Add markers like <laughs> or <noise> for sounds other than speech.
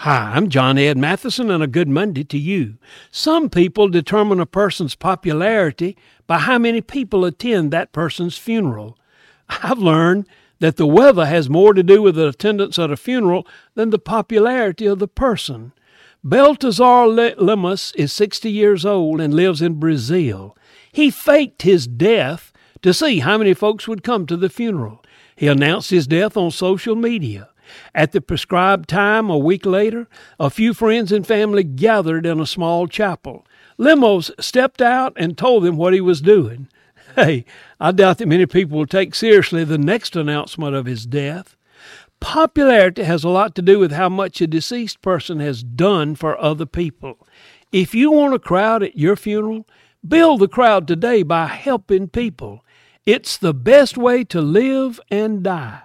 Hi, I'm John Ed Mathison, and a good Monday to you. Some people determine a person's popularity by how many people attend that person's funeral. I've learned that the weather has more to do with the attendance at a funeral than the popularity of the person. Baltazar Lemos is 60 years old and lives in Brazil. He faked his death to see how many folks would come to the funeral. He announced his death on social media. At the prescribed time, a week later, a few friends and family gathered in a small chapel. Lemos stepped out and told them what he was doing. <laughs> Hey, I doubt that many people will take seriously the next announcement of his death. Popularity has a lot to do with how much a deceased person has done for other people. If you want a crowd at your funeral, build the crowd today by helping people. It's the best way to live and die.